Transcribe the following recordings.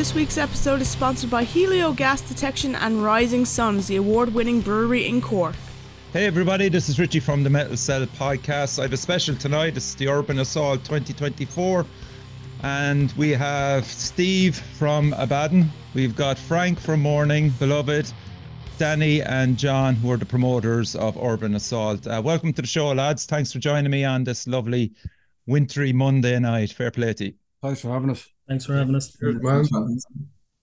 This week's episode is sponsored by Helio Gas Detection and Rising Suns, the award winning brewery in Cork. Hey everybody, this is Richie from the Metal Cell podcast. I have a special tonight. It's the Urban Assault 2024. And we have Steve from Abaddon. We've got Frank from Mourning, Beloveth, Danny and John, who are the promoters of Urban Assault. Uh, welcome to the show, lads. Thanks for joining me on this lovely wintry Monday night. Fair play to you. Thanks for having us. Thanks for having us. Good man.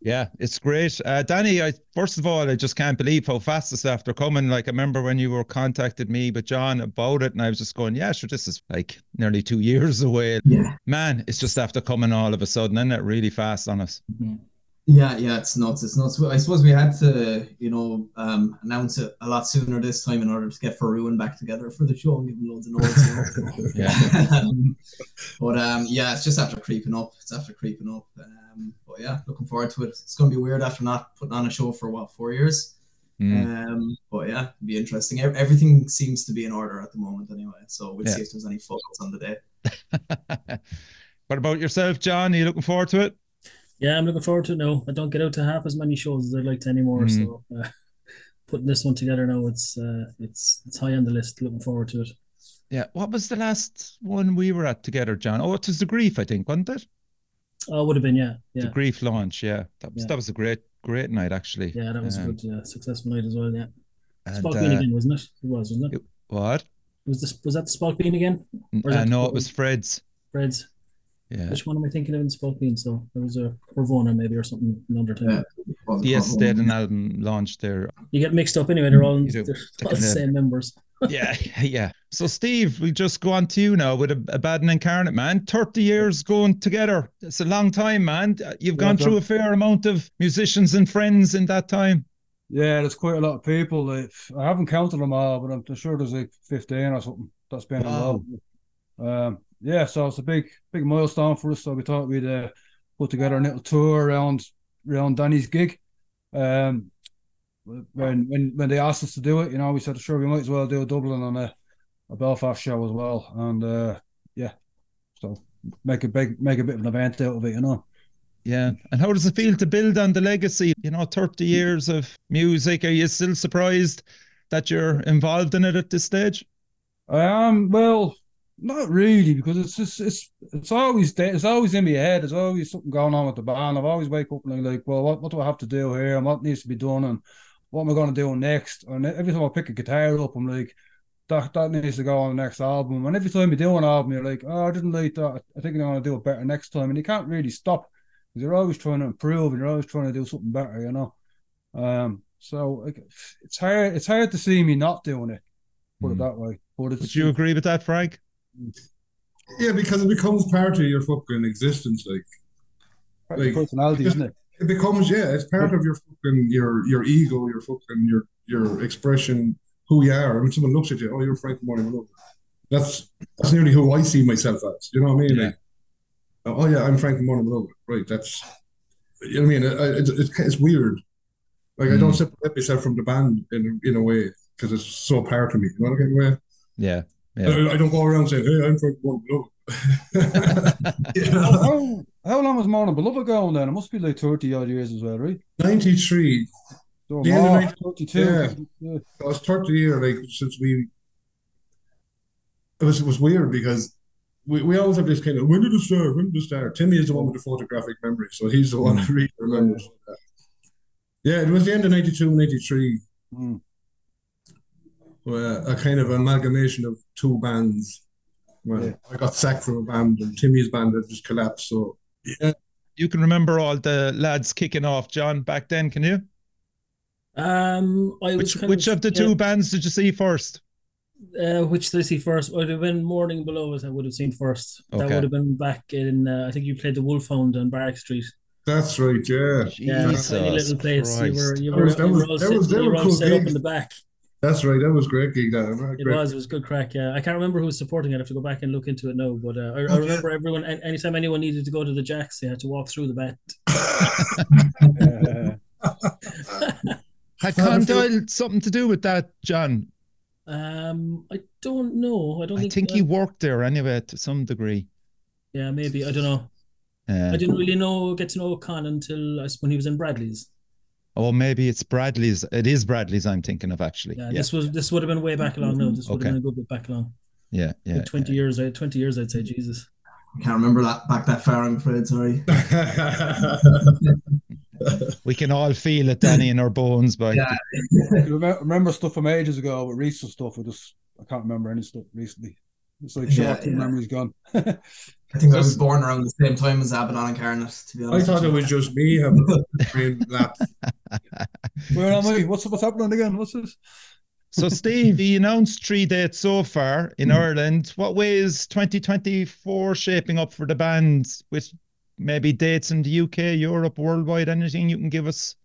Yeah, it's great. Uh, Danny, I first of all, I just can't believe how fast this after coming. Like I remember when you were contacted me, but John about it, and I was just going, yeah, sure, this is like nearly two years away. Yeah. Man, it's just after coming all of a sudden, isn't it? Really fast on us. Yeah, yeah, it's nuts. It's nuts. I suppose we had to, you know, um, announce it a lot sooner this time in order to get For Ruin back together for the show and give him loads of notes. Yeah. um, but um, yeah, it's just after creeping up. It's after creeping up. Um, but yeah, looking forward to it. It's going to be weird after not putting on a show for what four years. Mm. Um, but yeah, it'll be interesting. Everything seems to be in order at the moment, anyway. So we'll Yeah. see if there's any focus on the day. what about yourself, John? Are you looking forward to it? Yeah, I'm looking forward to it now. I don't get out to half as many shows as I'd like to anymore. Mhm. So uh, putting this one together now, it's uh, it's it's high on the list. Looking forward to it. Yeah. What was the last one we were at together, John? Oh, it was the Grief, I think, wasn't it? Oh, would have been yeah, yeah. The Grief launch. Yeah, that was Yeah. that was a great great night actually. yeah. That was Um, good. Yeah, successful night as well. Yeah, And, Spailpín uh, again, wasn't it? It was, wasn't it? it- what? Was this was that the Spailpín again? Uh, no, it was Fred's. Fred's. Yeah. Which one am I thinking of in Spailpín? So there was a Corvona maybe or something another time. Yeah. Wasn't Yes, it? they had an album launched there. You get mixed up anyway. They're all, You do. they're They're all the same members. yeah, yeah. So, Steve, we just go on to you now with a, Abaddon Incarnate, man. 30 years going together. It's a long time, man. You've Yeah, gone John. through a fair amount of musicians and friends in that time. Yeah, there's quite a lot of people. Like, I haven't counted them all, but I'm sure there's like 15 or something that's been Wow. involved. Um, yeah, so it's a big, big milestone for us. So we thought we'd uh, put together a little tour around around Danny's gig. Um, when when when they asked us to do it, you know, we said sure we might as well do a Dublin and a, a Belfast show as well. And uh, yeah, so make a big make a bit of an event out of it, you know. Yeah. And how does it feel to build on the legacy? You know, 30 years of music. Are you still surprised that you're involved in it at this stage? I am well, not really, because it's just it's it's always there. It's always in my head. There's always something going on with the band. I've always wake up and I'm like, well, what, what do I have to do here? And what needs to be done? And what am I going to do next? And every time I pick a guitar up, I'm like, that that needs to go on the next album. And every time you do an album, you're like, oh, I didn't like that. I think I'm going to do it better next time. And you can't really stop because you're always trying to improve and you're always trying to do something better, you know. Um, so it's hard. It's hard to see me not doing it. Put it Mm. that way. But it's Would you agree with that, Frank? Yeah, because it becomes part of your fucking existence. Like part like, personality, isn't it? it becomes, yeah, it's part of your fucking your your ego, your fucking your your expression, who you are. When someone looks at you, oh, you're Frank Mourning Beloveth. That's that's nearly who I see myself as. You know what I mean? Yeah. Like, oh yeah, I'm Frank Mourning Beloveth. Right. That's you know what I mean. It, it, it's it's weird. Like I don't Mm. separate myself from the band in in a way because it's so part of me. You know what I mean? Yeah. Yeah. I, I don't go around saying, "Hey, I'm Frank Mourning Beloveth." You How, how, how long was Mourning Beloveth going then? It must be like 30 odd years as well, right? 93 So The end of more, 90 32. yeah. yeah. It was 30 year like since we it was it was weird because we, we always have this kind of when did it start? When did it start? Timmy is the one with the photographic memory, so he's the one who really remembers. Yeah, it was the end of 92, and 93, Mm. Uh, a kind of amalgamation of two bands. Well, Yeah. I got sacked from a band and Timmy's band had just collapsed. So yeah, You can remember all the lads kicking off, John, back then, can you? Um, I was Which kind which of the yeah, two bands did you see first? Uh, which did I see first? Would have been Morning Below. As I would have seen first. Okay. That would have been back in. Uh, I think you played the Wolfhound on Barrack Street. that's right. Yeah, Yeah, Jesus tiny little place. You were Christ. you That were, was- that you were was- all that set, was- they you were were all cool set up in the back. That's right. That was great gig. That It was. It was good crack. Yeah, I can't remember who was supporting it. I have to go back and look into it now. But uh, I, I remember everyone. Anytime anyone needed to go to the Jacks, they had to walk through the band. Uh, Had Well, Con Doyle something to do with that, John? Um, I don't know. I don't I think. think uh, he worked there anyway to some degree. Yeah, maybe. I don't know. Yeah. I didn't really know get to know Con until I, when he was in Bradley's. Oh, maybe it's Bradley's. It is Bradley's. I'm thinking of actually. Yeah, Yeah, this was this would have been way back along now. This would Okay. have been a good bit back along. yeah, yeah. Like Twenty years, uh, twenty years, I'd say. Jesus. I can't remember that back that far. I'm afraid. Sorry. We can all feel it, Danny, in our bones. But Yeah. I remember, remember stuff from ages ago, but recent stuff. I just I can't remember any stuff recently. It's like Yeah, short term yeah. memory's gone. I think I was born around the same time as Abaddon Incarnate. To be honest. I thought it was just me having a brain lapse. Where am I? What's what's happening again? What's this? So, Steve, you announced three dates so far in Ireland. What way is 2024 shaping up for the band with maybe dates in the UK, Europe, worldwide? Anything you can give us?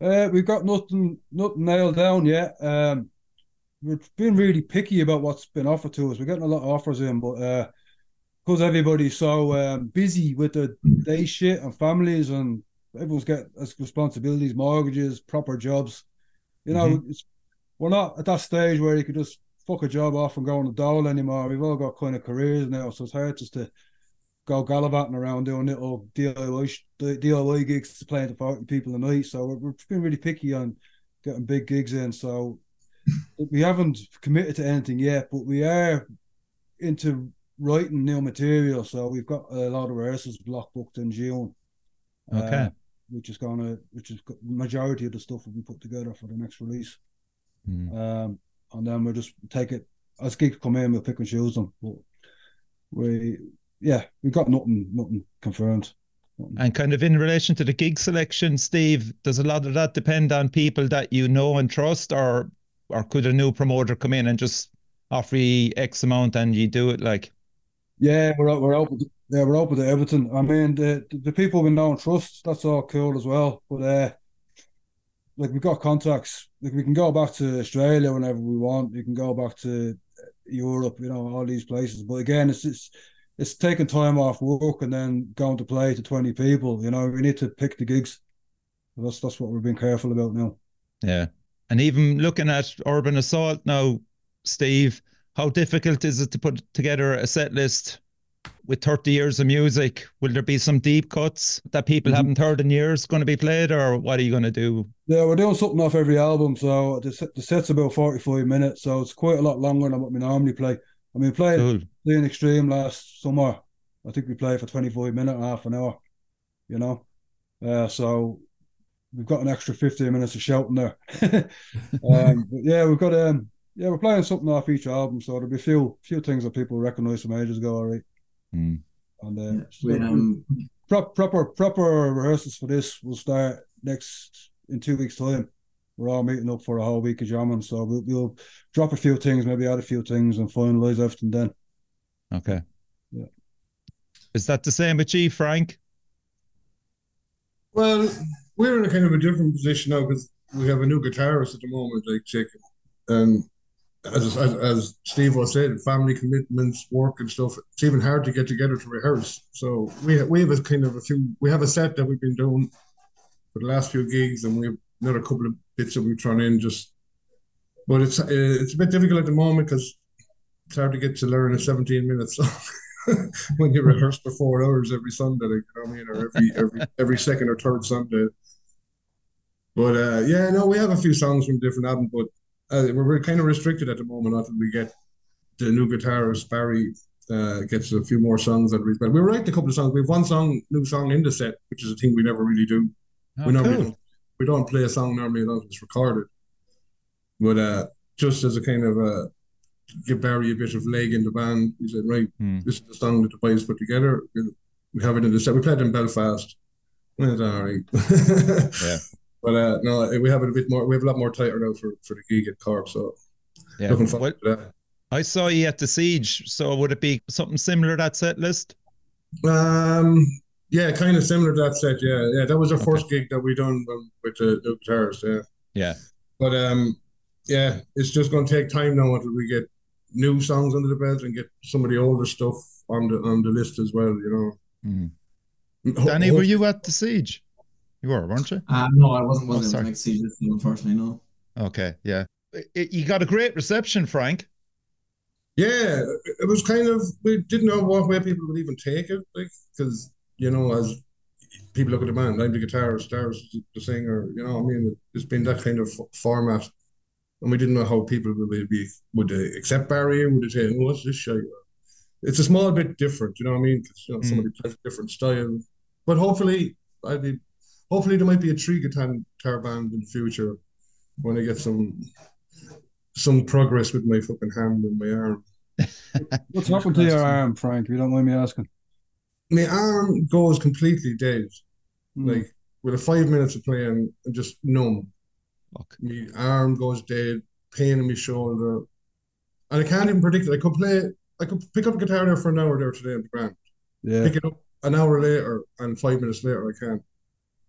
Uh, we've got nothing nothing nailed down yet. Um, we've been really picky about what's been offered to us. We're getting a lot of offers in, but uh, because everybody's so um, busy with the day shit and families and everyone's got responsibilities, mortgages, proper jobs. You know, it's, we're not at that stage where you could just fuck a job off and go on the dole anymore. We've all got kind of careers now, so it's hard just to go gallivanting around doing little DIY DIY gigs to playing to forty people a night. So we're, we've been really picky on getting big gigs in. So we haven't committed to anything yet, but we are into writing new material. So we've got a lot of rehearsals block booked in June. Okay. Uh, which is gonna, which is majority of the stuff will be put together for the next release. Hmm. Um, and then we'll just take it as gigs come in, we'll pick and choose them. But we, yeah, we've got nothing, nothing confirmed. Nothing. And kind of in relation to the gig selection, Steve, does a lot of that depend on people that you know and trust, or or could a new promoter come in and just offer you X amount and you do it like? Yeah, we're we're open. To, yeah, we're open to everything. I mean, the the people we know and trust, that's all cool as well. But uh, like we've got contacts. Like we can go back to Australia whenever we want. We can go back to Europe. You know, all these places. But again, it's it's it's taking time off work and then going to play to twenty people. You know, we need to pick the gigs. That's that's what we're being careful about now. Yeah. And even looking at Urban Assault now, Steve, how difficult is it to put together a set list with 30 years of music? Will there be some deep cuts that people Mhm. haven't heard in years going to be played, or what are you going to do? Yeah, we're doing something off every album, so the set, the set's about forty five minutes, so it's quite a lot longer than what we normally play. I mean, we played Cool. playing Extreme last summer. I think we played for 25 minutes, half an hour, you know. Uh, so we've got an extra 15 minutes of shouting there. um, but yeah, we've got um yeah, we're playing something off each album, so there'll be a few few things that people recognise from ages ago, all right. Hmm. And uh, Yeah, so um, pro- proper proper rehearsals for this will start next in two weeks' time. We're all meeting up for a whole week of jamming, so we'll, we'll drop a few things, maybe add a few things, and finalise everything then. Okay. Yeah. Is that the same with you, Frank? Well, we're in a kind of a different position now because we have a new guitarist at the moment, like Chick. And as, as as Steve was saying, family commitments, work and stuff. It's even hard to get together to rehearse. So we we have a kind of a few. We have a set that we've been doing for the last few gigs, and we have another couple of bits that we've thrown in. Just, but it's uh, it's a bit difficult at the moment because it's hard to get to learn a 17 minute song. when you rehearse for four hours every Sunday, you know what I mean, or every every every second or third Sunday. But uh, yeah, no, we have a few songs from different albums, but uh, we're, we're kind of restricted at the moment until we get the new guitarist Barry uh, gets a few more songs that we. But we write a couple of songs. We have one song, new song in the set, which is a thing we never really do. Oh, we normally cool. don't, we don't play a song normally unless it's recorded. But uh, just as a kind of uh, give Barry a bit of leg in the band, He said, right, Hmm. this is the song that the boys put together. We have it in the set. We played in Belfast. It's all right. Yeah. But uh, no, we have it a bit more. We have a lot more tighter now for, for the gig at Cork. So Yeah. looking Well, forward to I saw you at the Siege, so would it be something similar that set list? Um, yeah, kind of similar to that set. Yeah, yeah, that was our Okay. first gig that we done um, with the new guitarist. Yeah, Yeah. but um, yeah, it's just going to take time now until we get new songs under the belt and get some of the older stuff on the on the list as well. You know. Ho- Danny, ho- were you at the Siege? You were, weren't you? uh, no, I wasn't Oh, willing sorry. next make see this thing, unfortunately. No. Okay, yeah. I- You got a great reception, Frank. Yeah, it was kind of we didn't know what way people would even take it, like because you know, as people look at the band, I'm the guitarist, Dar's the singer, you know, I mean, it's been that kind of format. And we didn't know how people would be, would they accept Barry? Would they say, oh, what's this shit? It's a small bit different, you know what I mean? Because, you know, somebody Mm. plays a different style. But hopefully, I'd be, hopefully there might be a three guitar, guitar band in the future when I get some, some progress with my fucking hand and my arm. What's happened to your arm, Frank? If you don't mind me asking. My arm goes completely dead. Hmm. Like with a five minutes of playing, I'm just numb. Fuck. My arm goes dead, pain in my shoulder, and I can't even predict it. I could play, I could pick up a guitar there for an hour there today on the ground, yeah. pick it up an hour later, and five minutes later I can't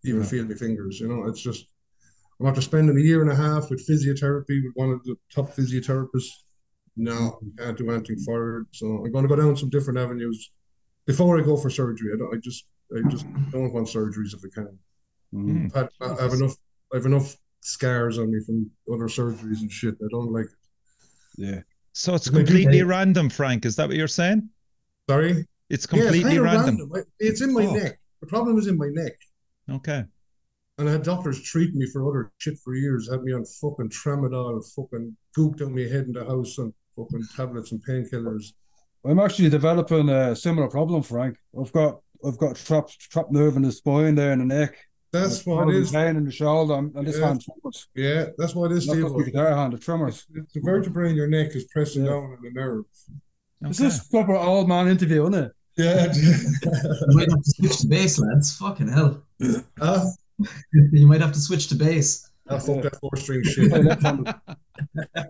even Yeah. feel my fingers. You know, it's just I'm after spending a year and a half with physiotherapy with one of the top physiotherapists. No, I can't do anything for it. So I'm going to go down some different avenues before I go for surgery. I don't. I just, I just don't want surgeries if I can. Mm. I've had, I have enough. I have enough scars on me from other surgeries and shit. I don't like it. Yeah. So it's Maybe- completely random, Frank. Is that what you're saying? Sorry. It's Yeah, it's completely random. random. It's in my Oh. neck. The problem is in my neck. Okay. And I had doctors treat me for other shit for years. Had me on fucking tramadol, fucking gooked on my head in the house on fucking tablets and painkillers. I'm actually developing a similar problem, Frank. I've got I've got trapped trapped nerve in the spine there in the neck. That's I've what it got is. Pain in the shoulder and, and this Yeah. hand tremors. Yeah, that's what it is, That's Steve. not the guitar hand, the tremors. It's the vertebrae in your neck is pressing Yeah. down on the nerve. This is Okay. this proper old man interview, isn't it? Yeah. You might have to switch to bass, lads. Fucking hell. ah, You might have to switch to bass. ah, fuck that four string shit.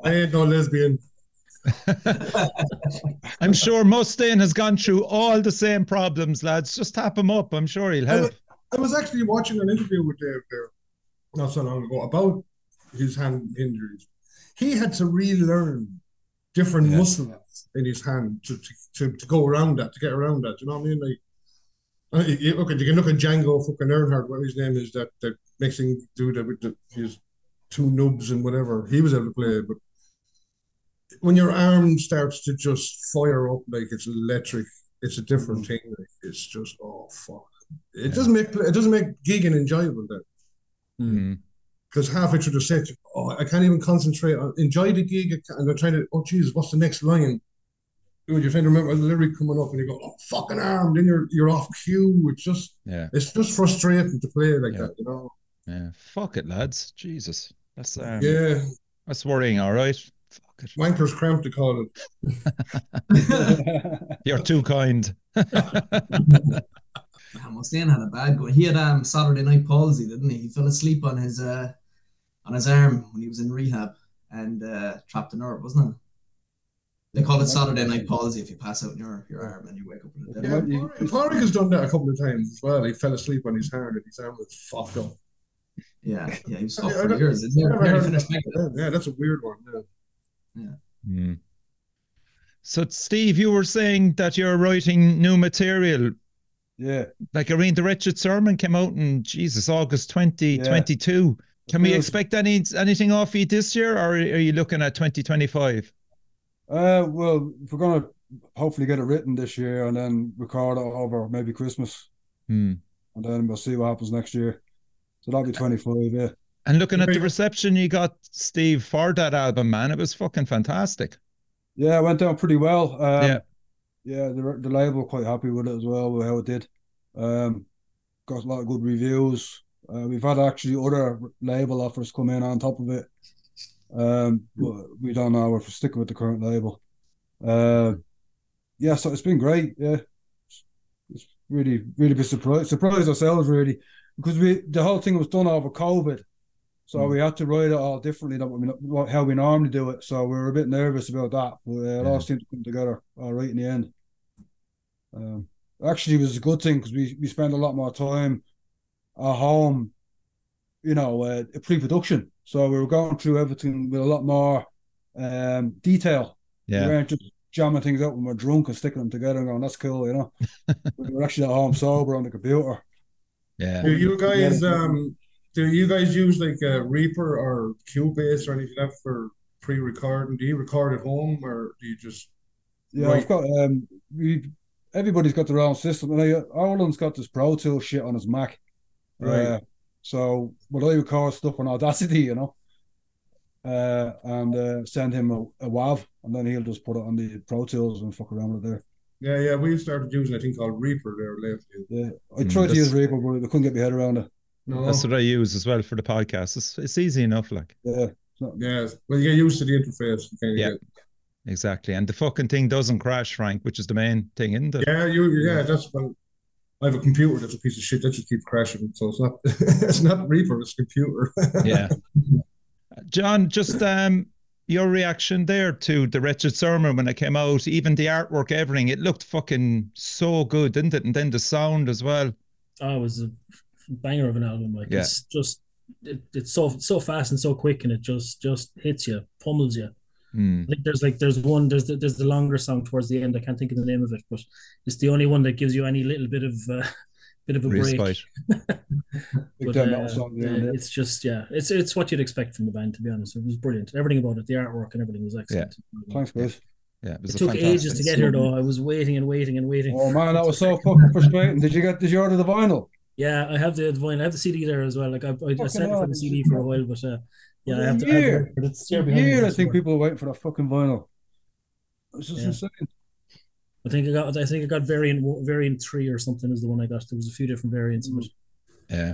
I ain't no lesbian. I'm sure Mustaine has gone through all the same problems, lads. Just tap him up. I'm sure he'll help. I was actually watching an interview with Dave there not so long ago about his hand injuries. He had to relearn different Yeah. muscles in his hand to, to, to, to go around that, to get around that. Do You know what I mean? Like, you, you- okay, you can look at Django fucking Reinhardt, what his name is, that that mixing dude that with the, his two nubs and whatever. He was able to play it, but when your arm starts to just fire up like it's electric, it's a different thing. Like, it's just oh fuck. It doesn't make it doesn't make gigging enjoyable then Mm. Because halfway through the set, you- oh, I can't even concentrate on enjoy the gig. and I'm trying to, oh Jesus, what's the next line? Dude, you're trying to remember the lyric coming up, and you go, oh fucking arm. Then you're you're off cue. It's just Yeah. it's just frustrating to play like Yeah. that, you know. Yeah. Fuck it, lads. Jesus. That's um, yeah, that's worrying, all right. Fuck it. wankers cramp to call it. You're too kind. Mustaine had a bad go. He had um Saturday night palsy, didn't he? He fell asleep on his uh on his arm when he was in rehab and uh trapped a nerve, wasn't it? They call it Saturday night palsy if you pass out in your, your arm and you wake up in the Yeah, dead. you- Porrick Porrick has done that a couple of times as well. He fell asleep on his hand, and his arm was fucked up. Yeah, yeah, he was fucked I for don't- years. He I never, never nearly heard finished of making it. that. Yeah, that's a weird one. Yeah. Mm. So, Steve, you were saying that you're writing new material. yeah. Like Irene the Wretched Sermon came out in Jesus August 2022. Can we expect any anything off you this year, or are you looking at 2025? Uh, well, we're gonna hopefully get it written this year and then record it over maybe Christmas, Hmm. and then we'll see what happens next year. So that'll be 25, yeah. And looking at the reception you got, Steve, for that album, man, it was fucking fantastic. Yeah, it went down pretty well. Um, Yeah. yeah, the the label were quite happy with it as well, with how it did. Um, got a lot of good reviews. Uh, we've had actually other label offers come in on top of it. Um, but we don't know if we're sticking with the current label. Uh, yeah, so it's been great. Yeah, it's really, really been surprised, surprised ourselves really, because we the whole thing was done over COVID, so we had to write it all differently than what we, what- how we normally do it. So we were a bit nervous about that, but uh, it Yeah. all seemed to come together all right in the end. Um, actually, it was a good thing because we we spent a lot more time at home, you know, uh, pre-production. So we were going through everything with a lot more um, detail. Yeah. We Yeah. weren't just jamming things up when we're drunk and sticking them together and going, "That's cool," you know. we were actually at home sober on the computer. Yeah. Do you guys um do you guys use like a Reaper or Cubase or anything like that for pre-recording? Do you record at home or do you just Yeah, Right. I've got um we everybody's got their own system. And I, Ireland's got this Pro Tool shit on his Mac. Right. Uh, so what I record stuff on Audacity, you know, uh, and uh, send him a, a WAV, and then he'll just put it on the Pro Tools and fuck around with it there. Yeah, yeah. We started using a thing called Reaper there lately. Yeah, I Mm, tried to use Reaper, but I couldn't get my head around it. No. That's what I use as well for the podcast. It's, it's easy enough, like Yeah, not- Yeah, well, you get used to the interface. You kind of Yeah. get, exactly. And the fucking thing doesn't crash, Frank, which is the main thing, isn't it? yeah, you, yeah. That's well. I have a computer that's a piece of shit that just keeps crashing. So it's not, it's not Reaper, it's computer. yeah. John, just um your reaction there to the Wretched Sermon when it came out, even the artwork, everything, it looked fucking so good, didn't it? And then the sound as well. Oh, it was a banger of an album. Like Yeah. it's just it, it's so so fast and so quick, and it just just hits you, pummels you. I think there's like there's one there's the, there's the longer song towards the end. I can't think of the name of it, but it's the only one that gives you any little bit of uh, bit of a break. Respite. Big But, uh, song, yeah, yeah. it's just yeah, it's it's what you'd expect from the band. To be honest, it was brilliant. Everything about it, the artwork and everything was excellent. Yeah. Thanks, guys. Yeah, it It took ages to get here though. I was waiting and waiting and waiting. Oh man, that was so fucking frustrating. Did you get? Did you order the vinyl? Yeah, I have the vinyl. I have the CD there as well. Like I, I, I Fucking sat for the CD for a while, but uh, yeah, I A have to. I have year. to but it's A here behind year, I think people are waiting for that fucking vinyl. It's just Yeah. insane. I think I got. I think I got variant variant three or something is the one I got. There was a few different variants of it. Mm. Yeah.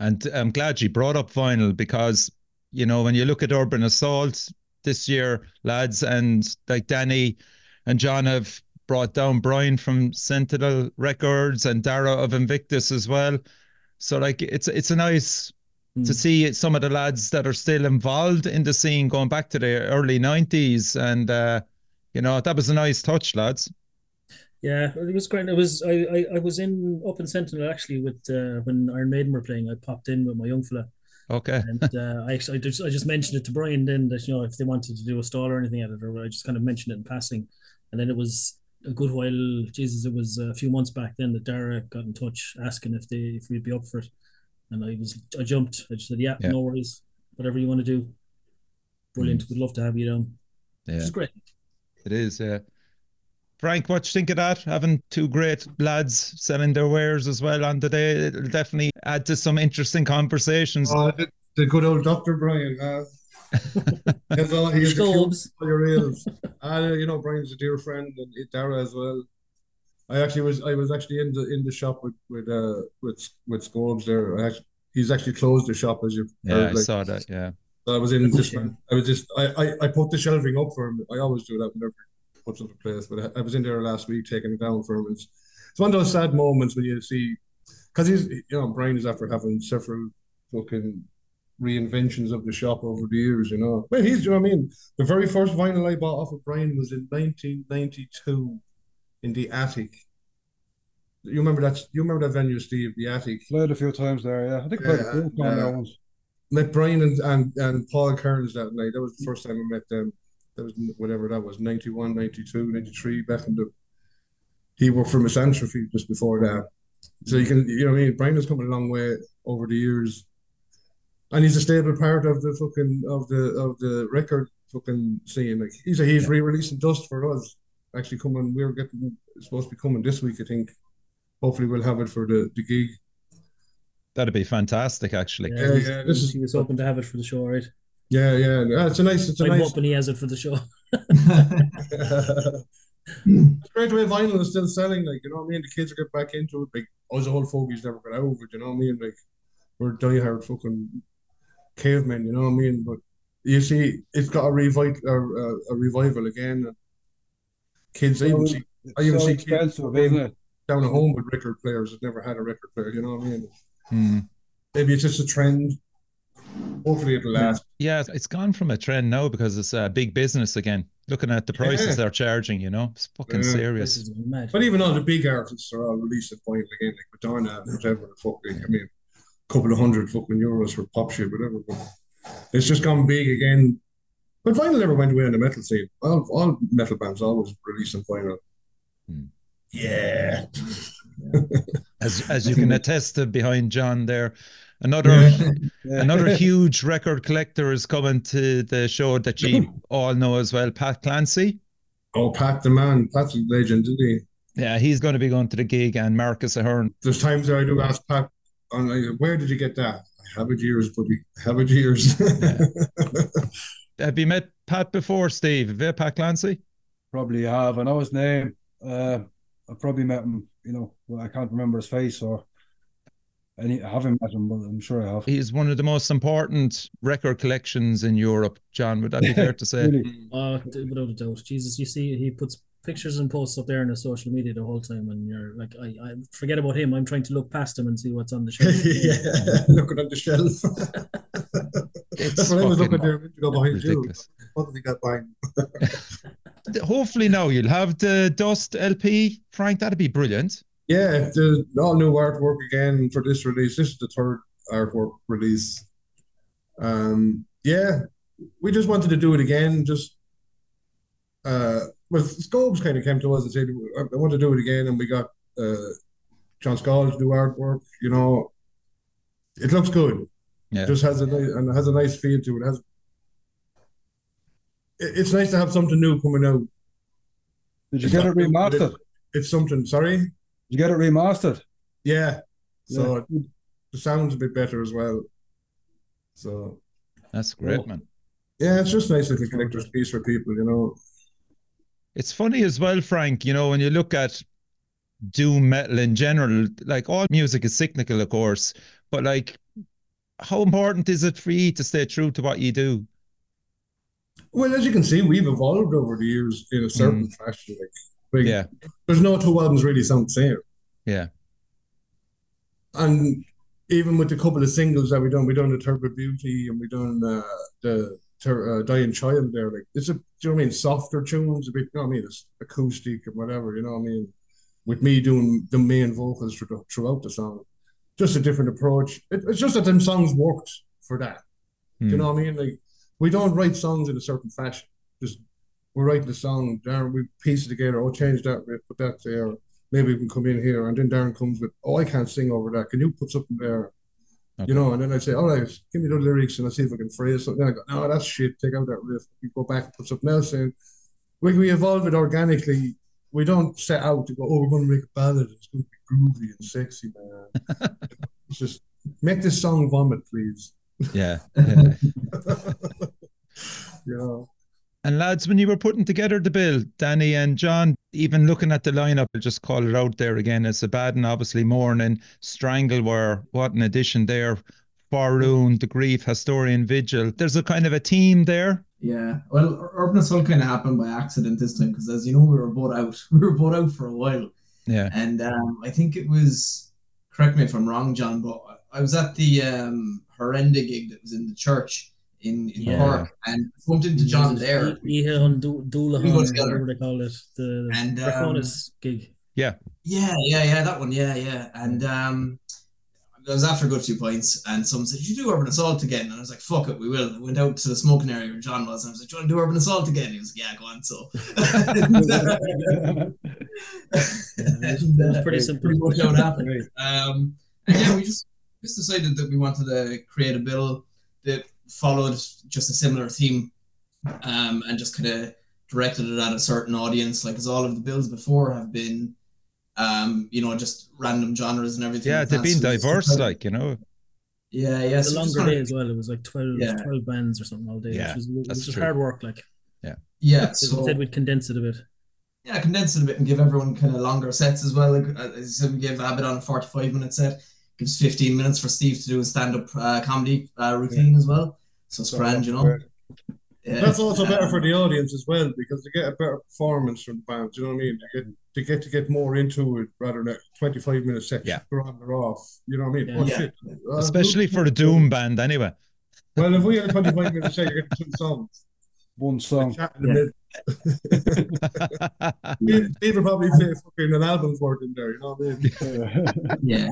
And I'm glad you brought up vinyl because, you know, when you look at Urban Assault this year, lads, and like Danny and John have brought down Brian from Sentinel Records and Dara of Invictus as well. So like it's it's a nice to Mm. see some of the lads that are still involved in the scene going back to the early 90s and uh you know that was a nice touch lads Yeah, it was great. It was I, I, I was in up in Sentinel actually with uh, when Iron Maiden were playing. I popped in with my young fella, okay and uh, I actually I just, I just mentioned it to Brian then that you know if they wanted to do a stall or anything at it, or I just kind of mentioned it in passing, and then it was a good while. Jesus, it was a few months back then that Dara got in touch asking if they if we'd be up for it, and I was I jumped. I just said yeah, Yeah. no worries, whatever you want to do. Brilliant. We'd love to have you down. yeah Which is great. it is yeah Frank, what you think of that? Having two great lads selling their wares as well on the day, it'll definitely add to some interesting conversations. Oh, the, the good old Dr. Brian. Uh, he's all, he's the Scobes. all your ears. Uh, you know, Brian's a dear friend and Dara as well. I actually was I was actually in the in the shop with with uh with with Scobes there. I actually, he's actually closed the shop as you Yeah, heard, I saw that. Yeah. So I was in That's this shame. I was just I, I I put the shelving up for him. I always do that whenever he puts up a place. But I, I was in there last week taking it down for him. It's, it's one of those sad moments when you see because he's you know Brian is after having several fucking reinventions of the shop over the years. You know, well he's you know what I mean. The very first vinyl I bought off of Brian was in 1992 in the attic. You remember that? You remember that venue, Steve? The attic. Played a few times there, yeah. I think I played Yeah, a few uh, times there yeah. once. met Brian and, and, and Paul Kearns that night. That was the first time I met them. That was whatever that was, 91, 92, 93, back in the. He worked for Misanthropy just before that. So you can, you know I mean? Brian has come a long way over the years. And he's a stable part of the fucking, of the, of the record fucking scene. Like, he's a, he's re releasing Dust for us. Actually, coming, we're getting, supposed to be coming this week, I think. Hopefully, we'll have it for the, the gig. That'd be fantastic, actually. Yeah, Yeah, yeah, this is- he was hoping to have it for the show, right? Yeah, yeah. yeah, uh, It's a nice, it's a I'm nice. hoping he has it for the show. it's great way vinyl is still selling, like you know what I mean. The kids are getting back into it. Like us old fogies never got out of it, you know what I mean? Like we're diehard fucking cavemen, you know what I mean? But you see, it's got a revival, a, a, a revival again. And kids, I even see I even so see kids expensive, down at home with record players that never had a record player, you know what I mean? Hmm. Maybe it's just a trend. Hopefully it'll last. Yeah, it's gone from a trend now because it's a big business again. Looking at the prices Yeah. they're charging, you know, it's fucking Yeah. serious. This is mad. But even all the big artists are all releasing vinyl again, like Madonna and whatever the fuck. I mean, a couple of hundred fucking euros for pop shit, whatever. But it's just gone big again. But vinyl never went away in the metal scene. All, all metal bands always release on vinyl. Hmm. Yeah. As as you can attest to behind John there. Another Yeah. Yeah. another huge record collector is coming to the show that you all know as well, Pat Clancy. Oh, Pat the man. Pat's a legend, isn't he? Yeah, he's going to be going to the gig, and Marcus Ahern. There's times that I do ask Pat, I'm like, where did you get that? I have it years, buddy. I have it years. Have you met Pat before, Steve? Have you met Pat Clancy? Probably have. I know his name. Uh, I probably met him. You know, well, I can't remember his face or. Any, I haven't met him, but I'm sure I have. He's one of the most important record collections in Europe. John, would that be fair to say? Really? Oh, d- without a doubt. Jesus, you see, he puts pictures and posts up there on his social media the whole time, and you're like, I, I forget about him. I'm trying to look past him and see what's on the shelf. yeah, looking at the shelf. It's That's what I was looking there ago behind you. What got behind? Hopefully now you'll have the Dust LP, Frank. That'd be brilliant. Yeah, the all new artwork again for this release. This is the third artwork release. Um, yeah, we just wanted to do it again. Just uh, well, Scopes kind of came to us and said, "I want to do it again," and we got uh, John to do artwork. You know, it looks good. Yeah. Just has a nice and has a nice feel to it. it has it- it's nice to have something new coming out. Did you It's get it not new, but remastered? Did It's something. Sorry. Did you get it remastered? Yeah. So the sound's a bit better as well. So That's great, man. yeah, it's just nice little collector's piece for people, you know. It's funny as well, Frank. You know, when you look at doom metal in general, like all music is cyclical, of course, but like, how important is it for you to stay true to what you do? Well, as you can see, we've evolved over the years in a certain fashion. Like, like Yeah, there's no two albums really sound the same. yeah, And even with the couple of singles that we done, we done the Turbo Beauty and we done uh, the Tur- uh, Dying Child there. Like it's a, do you know what I mean? Softer tunes, a bit, you know what I mean? It's acoustic and whatever, you know what I mean? With me doing the main vocals throughout the song, just a different approach. It, it's just that them songs worked for that. Hmm. you know what I mean? Like we don't write songs in a certain fashion. Just we're writing the song, Darren, we piece it together, oh change that bit, put that there. Maybe we can come in here. And then Darren comes with, Oh, I can't sing over that. Can you put something there? Okay. You know, and then I say, All right, give me the lyrics and I'll see if I can phrase something. Then I go, No, that's shit, take out that riff. We go back and put something else in. When we evolve it organically, we don't set out to go, Oh, we're gonna make a ballad, it's gonna be groovy and sexy, man. it's just make this song vomit, please. yeah. yeah. You. And lads, when you were putting together the bill, Danny and John, even looking at the lineup, I'll just call it out there again. It's Abaddon, obviously, Mourning, Strangle Wire what an addition there. For Ruin, The Grief, Hasturian Vigil. There's a kind of a team there. Yeah, well, Urban Assault kind of happened by accident this time because, as you know, we were both out. We were both out for a while, Yeah. and um, I think it was. Correct me if I'm wrong, John, but I was at the um, Horrenda gig that was in the church in, in Yeah. Cork, and bumped into John there. Ehon Doulahan, We go or whatever they call it, the And, um, gig. Yeah, yeah, yeah, yeah, that one, yeah, yeah. And um, I was after a good few points, and someone said, "You do Urban Assault again?" And I was like, "Fuck it, we will." I went out to the smoking area where John was, and I was like, "Do you want to do Urban Assault again?" He was like, "Yeah, go on." So It was, it was pretty simple. pretty much how it happened. Um, and yeah, we just just decided that we wanted to create a bill that followed just a similar theme, um, and just kind of directed it at a certain audience. Like, as all of the bills before have been, um, you know, just random genres and everything. Yeah, like they've been So we just diverse, like, you know. yeah, yeah. The so just longer kinda- day as well. It was like 12, Yeah. 12 bands or something all day, Yeah, which was, which that's was true. hard work. Like, Yeah, so so instead we'd condense it a bit. Yeah, condense it a bit and give everyone kind of longer sets as well. Like uh, as you said, we gave Abaddon a forty-five minute set. Gives fifteen minutes for Steve to do a stand-up uh, comedy uh, routine as well. So it's grand, you know. Yeah. That's also better for the audience as well because they get a better performance from the bands. You know what I mean? They get they get to get more into it rather than a twenty-five minute section. Yeah. They're on, they're off. You know what I mean? Yeah. Oh Yeah. shit! Uh, Especially look- for the Doom band, anyway. Well, if we had a twenty-five minute set, you get two songs. One song. Chat in the middle. Steve Steve would probably say fucking an album's worth in there. You know what I mean? yeah,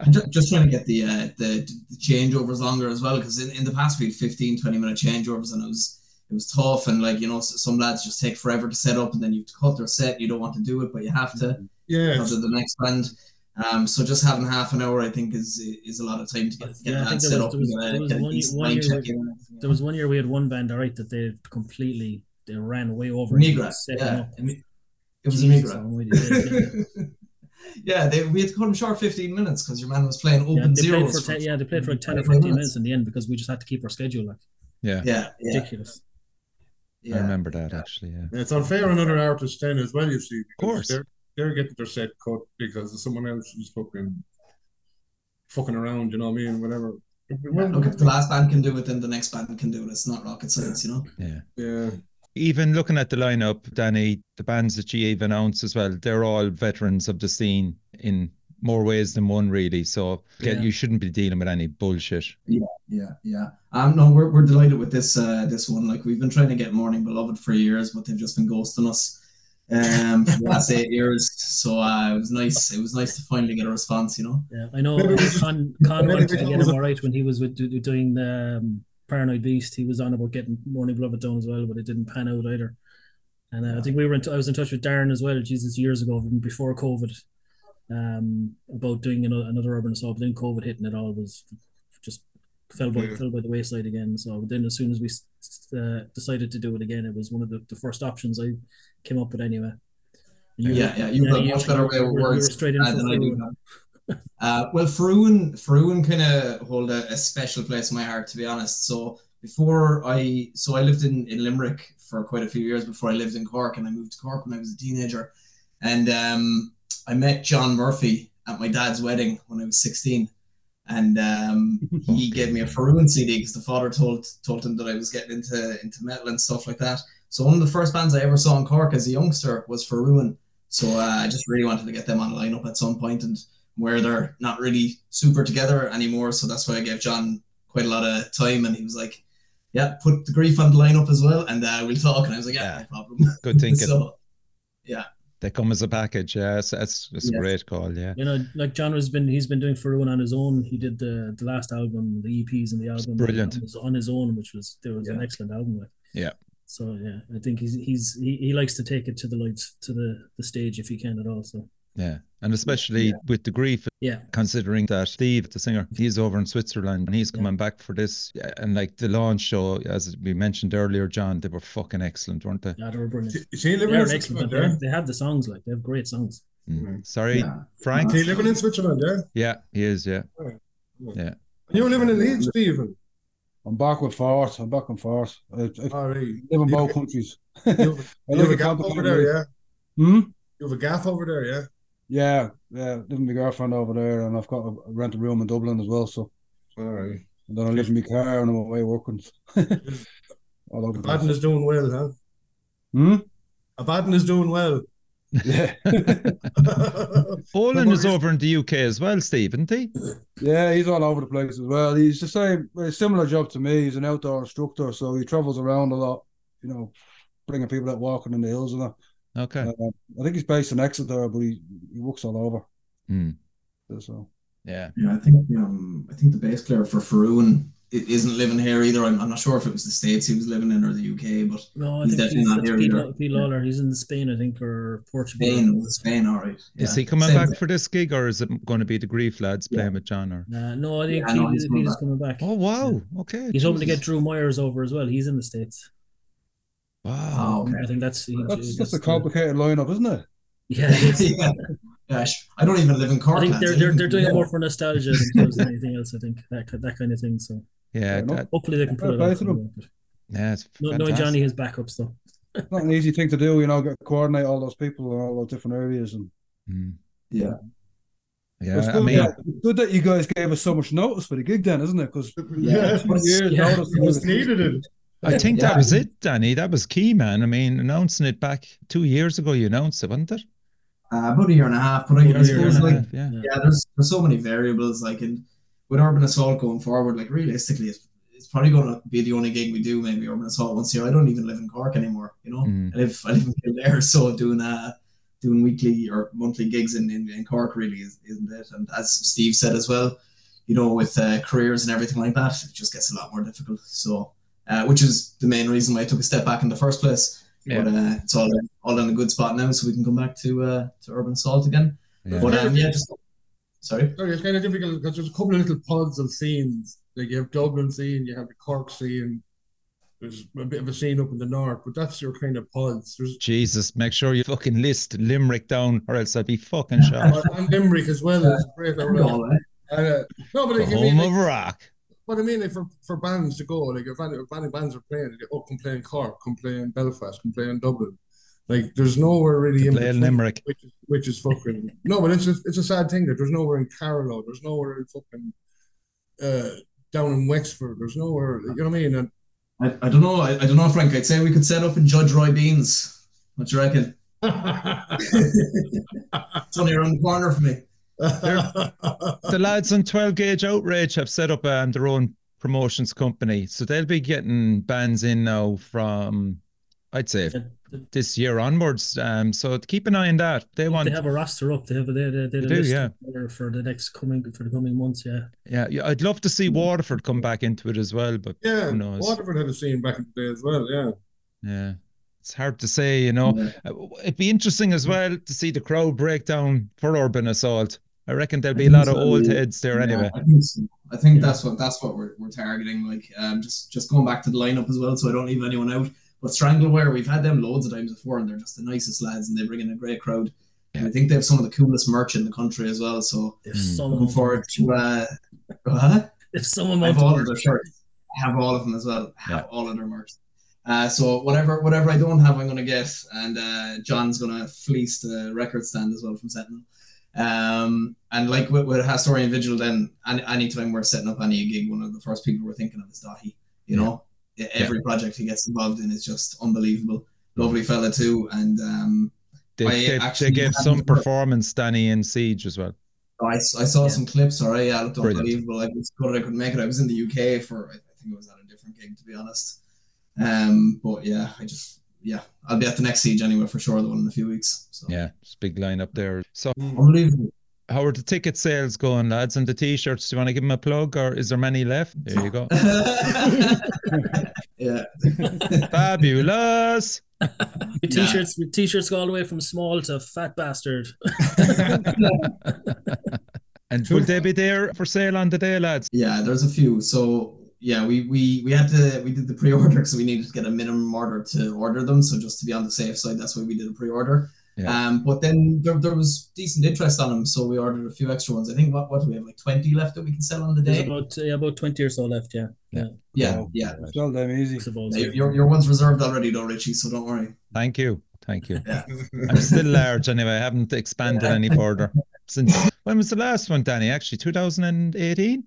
And ju- just trying to get the uh, the, the changeovers longer as well because in, in the past we had 15, 20 minute changeovers and it was it was tough and like you know some lads just take forever to set up and then you have to cut their set. You don't want to do it, but you have to. Yeah. because of the next band. Um, so just having half an hour, I think, is is a lot of time to get, get Yeah, that set was- up. there was- and, uh, there was one- one year check where- in and everything There was one year we had one band, all right, that they completely they ran way over. Negras, yeah. up. It was a Jesus meter. almighty, yeah, yeah, they, we had to cut him short 15 minutes because your man was playing open Yeah, they played for ten, yeah, they played for like ten or fifteen minutes in the end because we just had to keep our schedule like Yeah, yeah, yeah, ridiculous. I remember that actually. Yeah, It's unfair on other artists then as well, you see. Of course. They're, they're getting their set cut because someone else is fucking fucking around, you know what I mean? Whatever. Yeah, Look, if the last band can do it, then the next band can do it. It's not rocket science, you know? yeah. Yeah. Even looking at the lineup, Danny, the bands that you even announced as well, they're all veterans of the scene in more ways than one, really. So yeah, Yeah. you shouldn't be dealing with any bullshit. Yeah, yeah. yeah. Um, no, we're, we're delighted with this uh, this one. Like we've been trying to get Mourning Beloveth for years, but they've just been ghosting us um for the last eight years. So uh, it was nice. It was nice to finally get a response. You know. Yeah, I know. Maybe I we think should- Con, Con maybe went we to get him all right when he was with doing the um, Paranoid Beast. He was on about getting Mourning Beloveth done as well, but it didn't pan out either. And uh, I think we were in t- I was in touch with Darren as well, Jesus, years ago, even before COVID, um, about doing another, another urban assault. But then COVID hitting it all was just fell by Yeah. fell by the wayside again. So then, as soon as we uh, decided to do it again, it was one of the, the first options I came up with anyway. You Yeah, yeah. You've got a much better way you with you were words straight in for than I do. Uh, well, For Ruin, Faroon kind of hold a, a special place in my heart, to be honest. So before I, so I lived in, in Limerick for quite a few years before I lived in Cork, and I moved to Cork when I was a teenager, and um, I met John Murphy at my dad's wedding when I was sixteen, and um, he gave me a For Ruin CD because the father told told him that I was getting into into metal and stuff like that. So one of the first bands I ever saw in Cork as a youngster was For Ruin. So uh, I just really wanted to get them on the lineup at some point, and where they're not really super together anymore. So that's why I gave John quite a lot of time, and he was like, "Yeah, put the grief on the lineup as well, and uh, we'll talk." And I was like, "Yeah, Yeah. no problem." Good thinking. so yeah. they come as a package. Yeah, it's, it's, it's Yeah. a great call. Yeah. You know, like John has been he's been doing For Ruin on his own. He did the the last album, the EPs and the album brilliant. on his, on his own, which was there was an excellent album. Like. Yeah. So yeah, I think he's he's he, he likes to take it to the lights to the the stage if he can at all. So Yeah. And especially Yeah. with the grief, yeah, considering that Steve, the singer, he's over in Switzerland and he's Yeah. coming back for this. Yeah, And like the launch show, as we mentioned earlier, John, they were fucking excellent, weren't they? yeah, they were brilliant. Is he living They're in excellent. Switzerland, band. They, they have the songs like they have great songs. Mm. Sorry, yeah. Frank? yeah? Is he living in Switzerland, yeah? Yeah, he is. Yeah. And you're living in Leeds, Stephen. I'm back with Force. I'm back and Force. I, I All right. live in You- both countries. You have, I you have a a gaff over there, yeah? Hmm? You have a gaff over there, yeah? Yeah, yeah. Live with my girlfriend over there, and I've got a rent a room in Dublin as well. So All right. and then I live in my car and I'm away working. All over the Abaddon place. is doing well, huh? Hmm? Abaddon is doing well. Yeah, Olin is over in the UK as well, Steve, isn't he? yeah. He's all over the place as well. He's the same, similar job to me. He's an outdoor instructor, so he travels around a lot. You know, bringing people out walking in the hills and that. Okay. Uh, I think he's based in Exeter, but he, he works all over. Mm. So Yeah. Yeah, I think um, I think the bass player for Faroon i- isn't living here either. I'm, I'm not sure if it was the states he was living in or the UK, but No, I He's think definitely he's, not here Pete, either. Law- Pete Lawler. He's in Spain, I think, or Portugal. Spain was Spain, all right. Is he coming Same back thing. for this gig or is it going to be the Grief lads Yeah. playing with John? Or Uh, no, I think Yeah, no, Pete, he's coming Pete is back. coming back. Oh, wow. Okay. He's hoping to get Drew Myers over as well. He's in the states. Wow. Oh, okay. I think that's he- that's that's that's a the- complicated lineup, isn't it? Yeah, it is. yeah. Gosh, I don't even live in Cork. I think they're they're, they're doing Yeah. it more for nostalgia than for anything else. I think that that kind of thing. So Yeah. That, hopefully they can pull Fair it play off. them. yeah. It's No, knowing. Johnny has backups though. It's not an easy thing to do, you know, get coordinate all those people in all those different areas. And Mm. Yeah. Yeah. it's I good, mean, that, good that you guys gave us so much notice for the gig, then, isn't it? Because Yeah, years Yeah. notice. he just needed it. I think Yeah. that was it, Danny. That was key, man. I mean, announcing it back two years ago, you announced it, wasn't it? Uh, about a year and a half, but I, I and a suppose half, yeah. yeah, there's there's so many variables. Like in with Urban Assault going forward, like realistically, it's, it's probably going to be the only gig we do. Maybe Urban Assault once a year. I don't even live in Cork anymore. You know, Mm. I live I live in Kildare, so doing uh doing weekly or monthly gigs in, in, in Cork really is, isn't it? And as Steve said as well, you know, with uh, careers and everything like that, it just gets a lot more difficult. So, uh, which is the main reason why I took a step back in the first place. Yeah. But uh, it's all all in a good spot now, so we can come back to uh, to Urban Assault again. Yeah. But um, yeah, just sorry. Sorry, it's kind of difficult because there's a couple of little pods of scenes. Like you have Dublin scene, you have the Cork scene. There's a bit of a scene up in the north, but that's your kind of pods. There's Jesus, make sure you fucking list Limerick down, or else I'd be fucking shocked. and Limerick as well. Is great around. Uh, no, but like, I mean, Home like, of rock. But I mean, like for, for bands to go, like if any, if any bands are playing, they go, oh, come play in Cork, come play in Belfast, come play in Dublin. Like there's nowhere really To in play in between, Limerick. which is which is fucking no, but it's a, it's a sad thing that there's nowhere in Carlow, there's nowhere in fucking uh down in Wexford, there's nowhere. You know what I mean? And I, I don't know. I, I don't know, Frank. I'd say we could set up in Judge Roy Beans. What you reckon? It's only around the corner for me. The lads on 12 Gauge Outrage have set up um, their own promotions company. So they'll be getting bands in now from, I'd say, this year onwards. Um, so keep an eye on that. They want, They have a roster up. They have a they, they, they, They do, list yeah. for the next coming for the coming months. Yeah, yeah, yeah, I'd love to see Waterford come back into it as well, but yeah, who knows? Waterford had a scene back in the day as well. Yeah, Yeah. It's hard to say, you know. Yeah. Uh, It'd be interesting as well to see the crowd break down for Urban Assault. I reckon there'll be a lot of old heads there anyway. I think so. I think that's what that's what we're, we're targeting. Like, um, just just going back to the lineup as well, so I don't leave anyone out. But Strangle Wire, we've had them loads of times before, and they're just the nicest lads, and they bring in a great crowd. And I think they have some of the coolest merch in the country as well. So if Mm. looking forward to uh, what? if someone I amount have all of of their shirts. I have all of them as well. Have Yeah. all of their merch. Uh, so whatever whatever I don't have, I'm gonna get, and uh, John's gonna fleece the record stand as well from Sentinel. Um, and like with, with Hasturian Vigil, then any anytime we're setting up any gig, one of the first people we're thinking of is Dahi. You know, every project he gets involved in is just unbelievable. Lovely fella too, and um, They, I they, they gave some heard- performance, Danny, in Siege as well. I, I saw some clips. All right, yeah, it looked Brilliant. unbelievable. I was good. I couldn't make it. I was in the UK for I think it was at a different gig to be honest. Um, but yeah, I just yeah, I'll be at the next siege anyway for sure. The one in a few weeks. So Yeah, it's a big lineup there. So, mm. unbelievable. how are the ticket sales going, lads? And the t shirts, do you want to give them a plug or is there many left? There you go. yeah, Fabulous. With t-shirts, with t-shirts go all the way from small to fat bastard. And will they be there for sale on the day, lads? yeah. There's a few. So yeah, we we we had to we did the pre-order because we needed to get a minimum order to order them. So just to be on the safe side, that's why we did a pre-order. Yeah. Um, but then there, there was decent interest on them, so we ordered a few extra ones. I think what what do we have like twenty left that we can sell on the There's day? about uh, about twenty or so left. Yeah, yeah. Yeah, Oh, yeah. Sell them easy. Yeah, Your, your one's reserved already though, Richie, so don't worry. Thank you. Thank you. Yeah. I'm still large anyway. I haven't expanded any further since when was the last one, Danny? Actually, 2018?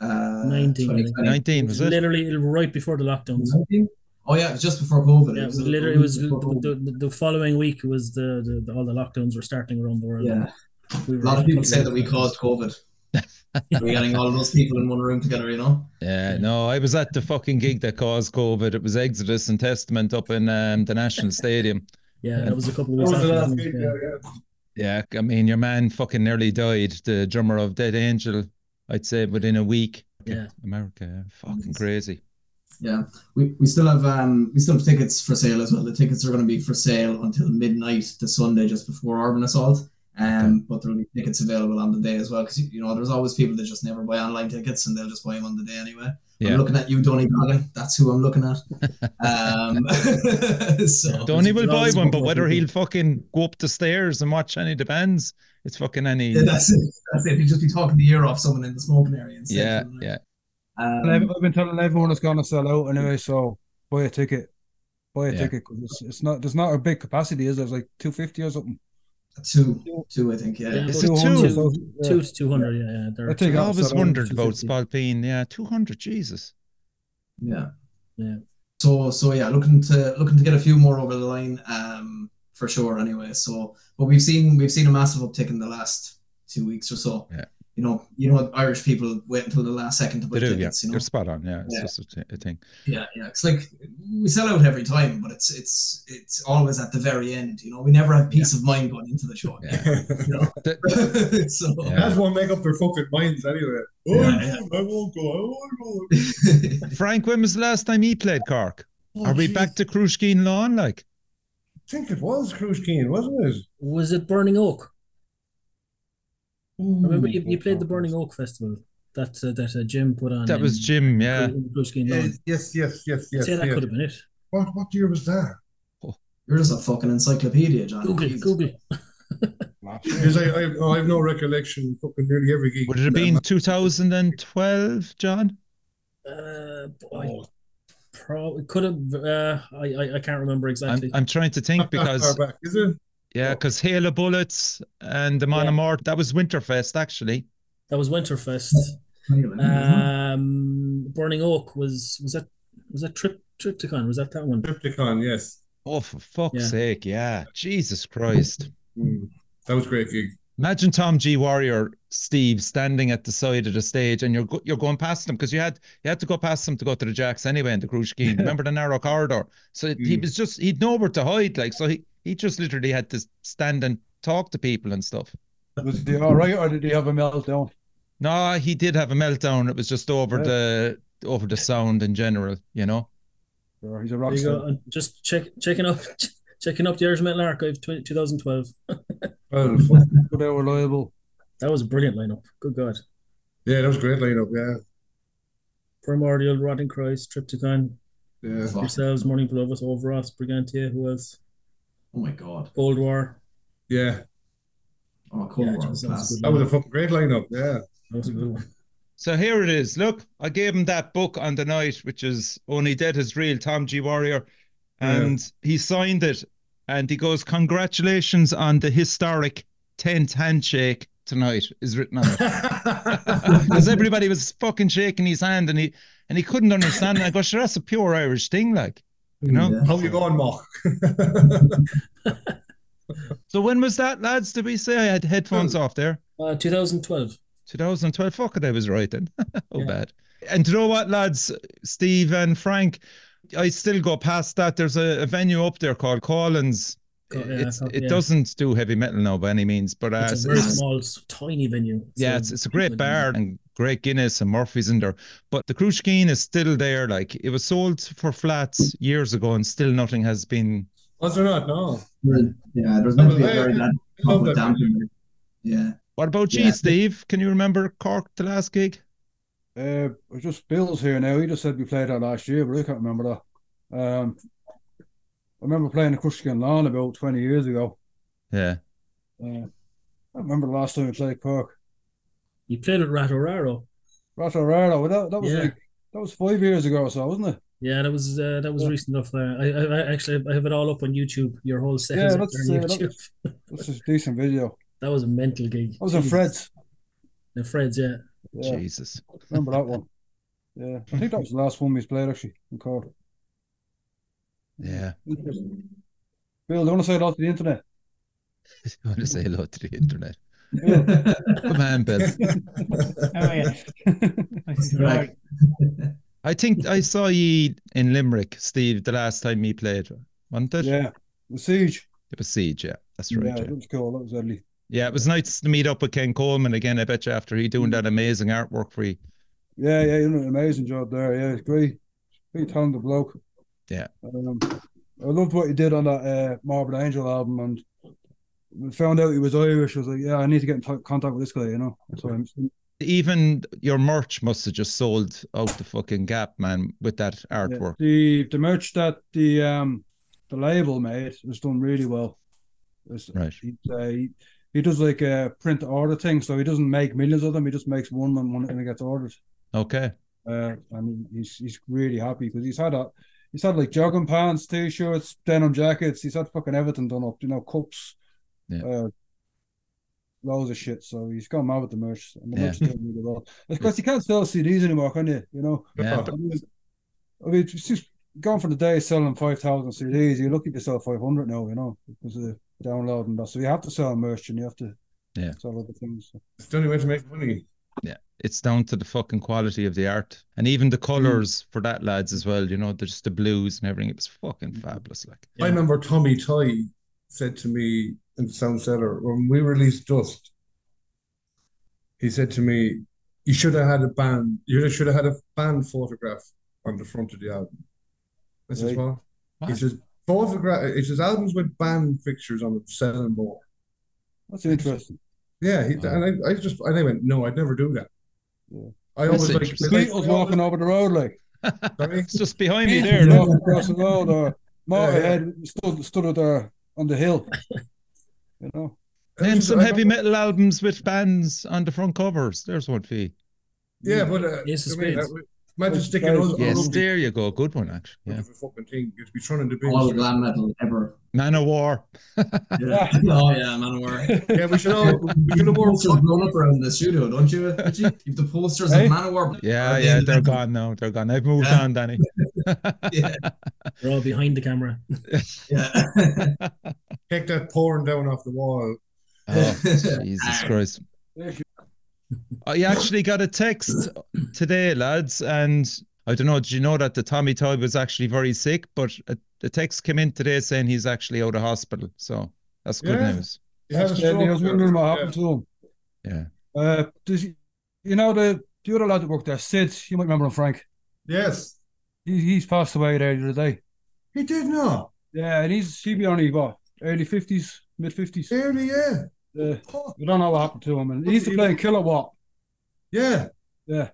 Uh, 19, I think. 19, was it? Literally right before the lockdowns. 19? Oh yeah, it was just before COVID. Yeah, It it was literally it was a week before COVID. the, the, the following week was the, the, the all the lockdowns were starting around the world. yeah. We A lot of people say that we caused COVID. We're getting all of those people in one room together, you know. Yeah, no, I was at the fucking gig that caused COVID. It was Exodus and Testament up in um, the National Stadium. Yeah, that was a couple of weeks after. last I think, gig, yeah. yeah, yeah. Yeah, I mean, your man fucking nearly died. The drummer of Death Angel, I'd say within a week. Yeah. America, fucking crazy. Yeah, we, we still have um we still have tickets for sale as well. The tickets are going to be for sale until midnight the Sunday just before Urban Assault. Um, but there'll be tickets available on the day as well because you know there's always people that just never buy online tickets and they'll just buy them on the day anyway. Yeah. I'm looking at you, Donny Goggin. That's who I'm looking at. Um, so Donny will buy one, but whether he'll fucking go up the stairs and watch any of the bands, it's fucking any. yeah, that's it. That's it. He'll just be talking the ear off someone in the smoking area. Instead Yeah, for the night. yeah. I've, Um, I've been telling everyone it's going to sell out anyway, so buy a ticket. Buy a Yeah. ticket because it's, it's not there's not a big capacity, is there? It's like two fifty or something. Two, two, I think. Yeah. Yeah. Is it 200, two? so, yeah. Two to two hundred. Yeah, yeah. They're, I think I I'll always sell out wondered about Spailpín. Yeah, 200, Jesus. Yeah. Yeah. So so yeah, looking to looking to get a few more over the line, um, for sure. Anyway, so but we've seen we've seen a massive uptick in the last two weeks or so. Yeah. You know, you know, Irish people wait until the last second to buy They do, yeah. tickets. You know, You're spot on. Yeah, it's Yeah. just a, t- a thing. yeah, yeah. It's like we sell out every time, but it's it's it's always at the very end. You know, we never have peace of mind going into the show. Yeah. You know? The- so Yeah. Lads won't make up their fucking minds anyway. Oh, Yeah, I yeah. won't- I won't go. I won't go. Frank, when was the last time he played Cork? Oh, Are we geez. back to Cruiskeen Lawn? Like, I think it was Cruiskeen, wasn't it? Was it Burning Oak? Ooh, Remember you, you played the Burning Oak Festival. that uh, that uh, Jim put on. That in- was Jim, yeah. in the Cruiskeen Lawn. Yes, yes, yes, I'd yes, say that yes. could have been it. What what year was that? You're just a fucking encyclopedia, John. Google, Jesus. Google. Because I, I, oh, I have no recollection. Fucking nearly every gig. Would it have been 2012, John? Uh, boy, probably could have. Uh, I, I I can't remember I'm, exactly. I'm trying to think Not far because, back, is it? Yeah, because Hail of Bullets and the Man of Yeah. Mort, that was Winterfest, actually. that was Winterfest. Um, Burning Oak was was that was that Trip Triptychon? Was that that one? Triptychon, yes. Oh, for fuck's Yeah. sake, yeah. Jesus Christ. Mm. That was great gig. Imagine Tom G. Warrior, Steve, standing at the side of the stage, and you're go- you're going past him because you had you had to go past him to go to the jacks anyway in the Cruiskeen. Remember the narrow corridor? So it- he Mm. was just he'd nowhere to hide, like so he he just literally had to stand and talk to people and stuff. Was he all right, or did he have a meltdown? No, he did have a meltdown. It was just over Yeah. the over the sound in general, you know. Or he's a There rock you star. And just check checking up checking up the Irish Metal Archive 20, 2012. Well, they were reliable. That was a brilliant lineup. Good God. yeah, that was a great lineup. Yeah, Primordial, Rotting Christ, Triptychon, yeah. Fuck. yourselves, Mourning Beloveth, Overos, Brigantia, who else? Oh my god. Cold War. Yeah, Oh, Cold Yeah, War was that was that was a fucking great lineup. Yeah. That was a good one. So here it is. Look, I gave him that book on the night, which is Only Death is Real, Tom G. Warrior. And he signed it and he goes, Congratulations on the historic 10th handshake tonight, is written on it. Because everybody was fucking shaking his hand and he and he couldn't understand. And I go, sure, that's a pure Irish thing, like, you know? Yeah. How you going, Mark? So when was that, lads? Did we say I had headphones off there? Uh, 2012. 2012. Fuck it, I was right then. oh, Yeah. bad. And do you know what, lads? Steve and Frank, I still go past that. There's a, a venue up there called Collins. Yeah, it's, it yeah. doesn't do heavy metal now by any means, but uh, It's it's- a very it's- small, tiny venue. yeah, So it's, it's a great people- bar and great Guinness and Murphy's in there. But the Cruiskeen is still there. Like it was sold for flats years ago, and still nothing has been. Was there not? No. Yeah, there's meant to be a very bad I love pub with that damp venue. in there. Yeah. What about you, Yeah. Steve? Can you remember Cork the last gig? Uh, it's just Bill's here now. He just said we played that last year, but I can't remember that. Um, I remember playing the Cruiskeen Lawn about 20 years ago. Yeah. Uh, I remember the last time we played Cork. You played with Rato Raro. Rato that, that was Yeah. like, that was five years ago or so, wasn't it? Yeah, that was uh, that was Yeah. recent enough. Uh, I, I, I actually I have it all up on YouTube. Your whole set Yeah, is that's, there on uh, YouTube. That's a decent video. That was a mental gig. That was in Fred's. In Fred's, yeah. Yeah, Jesus. remember that one. Yeah, I think that was the last one we played actually in Cork. Yeah. Interesting. Bill, do you want to say hello to the internet? I want to say hello to the internet. Bill. Come on, Bill. Oh yeah. Right. I think I saw ye in Limerick, Steve, the last time you played, wasn't it? yeah, the siege. It was Siege, yeah. That's right. yeah, Yeah, that was cool. That was deadly. yeah. it was nice to meet up with Ken Coleman again, I bet you, after he doing that amazing artwork for you. Yeah, yeah, you did an amazing job there. Yeah, it's great. Great talented bloke. Yeah. Um, I loved what he did on that uh, Morbid Angel album and we found out he was Irish. I was like, yeah, I need to get in t- contact with this guy, you know. So I'm, Even your merch must have just sold out the fucking gap, man, with that yeah. artwork. The the merch that the um the label made was done really well. It's- Right. He, uh, he, he does like a print to order thing, so he doesn't make millions of them. He just makes one when one and it gets ordered. Okay. Uh, and he's he's really happy because he's had a he's had like jogging pants, t-shirts, denim jackets. He's had fucking everything done up, you know, cups, Yeah. uh, loads of shit. So he's gone mad with the merch, and the Yeah. merch is doing really well. Because you can't sell CDs anymore, can you? You know, Yeah. I mean, I mean it's just gone for the day selling five thousand CDs. You're lucky to sell five hundred now, you know, because of the download and that. So you have to sell merch and you have to Yeah. sell other things. It's the only way to make money. Yeah. It's down to the fucking quality of the art. And even the colours for that lads as well, you know, there's just the blues and everything. It was fucking fabulous. Like I remember Tommy Toy said to me in Sound Cellar when we released Dust, he said to me, You should have had a band, you should have had a band photograph on the front of the album. I says, Right. What? He says, Photograph, it says albums with band pictures on them selling more. That's interesting. Yeah, he, Wow. and I, I just, and I went, No, I'd never do that. Yeah. I always That's like, interesting. Like Beatles walking over the road like Sorry? It's just behind me there. Beatles walking across the road or uh, Yeah, yeah. Motorhead stood stood there on the hill. You know. Name some heavy metal albums with bands on the front covers. There's one for you. Yeah, but uh, Ace I mean, Spades. imagine Ace sticking Spades. those Yes, rugby there you go. Good one, actually. Yeah. a fucking thing. You'd be trying to All binge. glam metal ever. Manowar. Yeah. oh yeah, man, we're Yeah, we should all we should have more posters blown up around the studio, don't you? Richie? You've the posters Hey? of Manowar. Yeah, Are they yeah, they're gone now. They're gone. They've moved Yeah. on, Danny. Yeah, They're all behind the camera. yeah. take that pouring down off the wall. Oh, Jesus Christ. I actually got a text today, lads, and I don't know. Did you know that the Tommy Toy was actually very sick? But a, a text came in today saying he's actually out of hospital. So that's good Yeah. news. You had a Yeah, I was wondering what there. happened to him. Yeah. Uh, does he, you know the the other lad that worked there, Sid? You might remember him, Frank. Yes, He, he's passed away there the other day. he did not. Yeah, and he's he be only what early fifties, mid fifties. Early, yeah. Uh, Oh, we don't know what happened to him, and he used to play in Kilowatt. yeah. Yeah,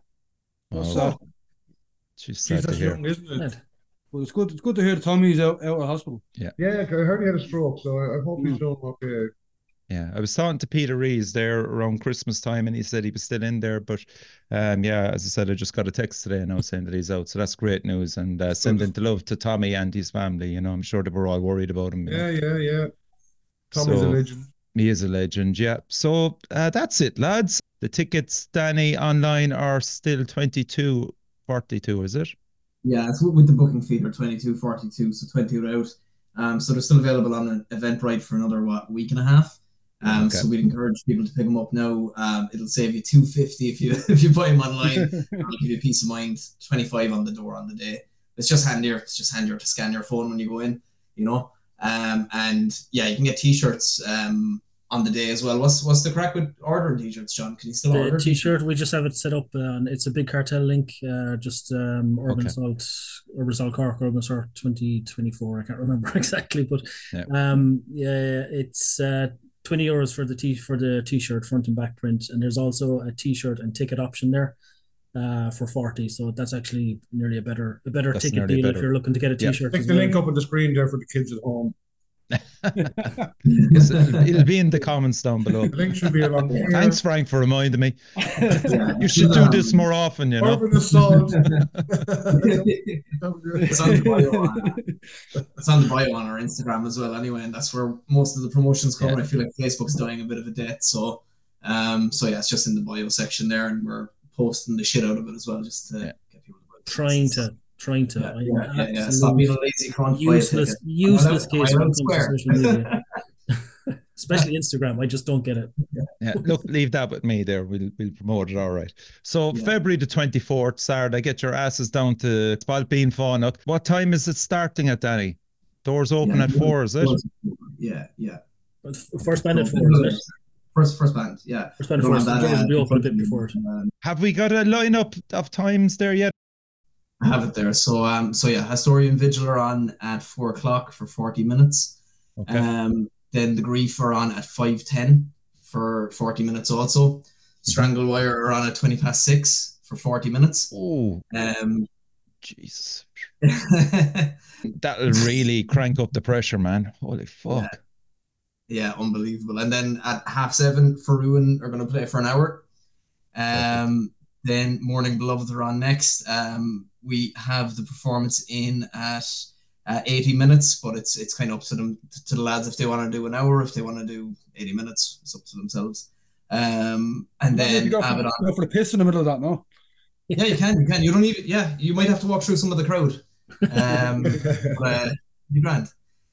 Oh, that's sad. she's Jeez, sad to that's hear. young, isn't it? Mad. But it's good. It's good to hear Tommy's out, out of hospital. Yeah, Yeah, I heard he had a stroke, so I, I hope he's Mm. doing okay. Yeah, I was talking to Peter Rees there around Christmas time, and he said he was still in there. But um, yeah, as I said, I just got a text today and I was saying that he's out. So that's great news, and uh, sending the love to Tommy and his family. You know, I'm sure they were all worried about him. you know. Yeah, yeah, yeah. Tommy's So- a legend. He is a legend, yeah. So uh, that's it, lads. The tickets, Danny, online are still twenty two forty two, is it? Yeah, it's with with the booking fee They're 22, 42, so 20 are out. Um, so they're still available on an Eventbrite for another what week and a half. Um, Okay. so we'd encourage people to pick them up now. Um, it'll save you two fifty if you if you buy them online. It'll give you peace of mind. Twenty five on the door on the day. It's just handier. It's just handier to scan your phone when you go in. You know. Um, and yeah, you can get t-shirts um on the day as well. What's what's the crack with ordering t-shirts, John? Can you still The order? t-shirt, we just have it set up, and it's a big cartel link. Uh, just um, Urban Okay. Assault, Urban Assault Cork, Urban Assault twenty twenty four. I can't remember exactly, but Yeah. um, yeah, it's uh, twenty euros for the t for the t-shirt front and back print, and there's also a t-shirt and ticket option there. Uh, for forty, so that's actually nearly a better a better That's ticket nearly deal if you're looking to get a Yeah. t-shirt. Click as the link up on the screen there for the kids at home. Yes, it'll, it'll be in the comments down below. The link should be along here. Thanks, Frank, for reminding me. Yeah. You should do this more often, you know. Urban Assault. it's on the bio on, it's on the bio on our Instagram as well anyway and that's where most of the promotions come Yeah. I feel like Facebook's dying a bit of a death so um so yeah it's just in the bio section there and we're posting the shit out of it as well just to Yeah. get people to trying tickets. to trying to yeah, I am yeah, yeah, yeah. absolute stop being a lazy cunt useless useless case when it comes to social media. Especially Instagram, I just don't get it. Yeah, look, leave that with me there. We'll we'll promote it all right. So Yeah. February the twenty fourth, Saturday, get your asses down to Spailpín Fanach. What time is it starting at Danny? Doors open Yeah, at four, is it? yeah yeah First band at four, isn't it? first first band yeah First band at Don't four, have so that, the doors uh, will be open a bit before it. Have we got a lineup of times there yet? I have it there. So um so yeah, Hasturian Vigil are on at four o'clock for forty minutes. Okay. Um then the Grief are on at five ten for forty minutes also. Strangle Wire are on at twenty past six for forty minutes. oh, Um Jesus. That'll really crank up the pressure, man. Holy fuck. yeah, unbelievable. And then at half seven for Ruin are gonna play for an hour. Um then Mourning Beloveth are on next. Um we have the performance in at uh, 80 minutes, but it's it's kind of up to them to the lads if they want to do an hour, if they want to do 80 minutes, it's up to themselves. Um, and Maybe then go, have for, it on. go for the piss in the middle of that, no? Yeah, you can, you can. You don't need. Yeah, you might have to walk through some of the crowd. Um, but uh, you grand.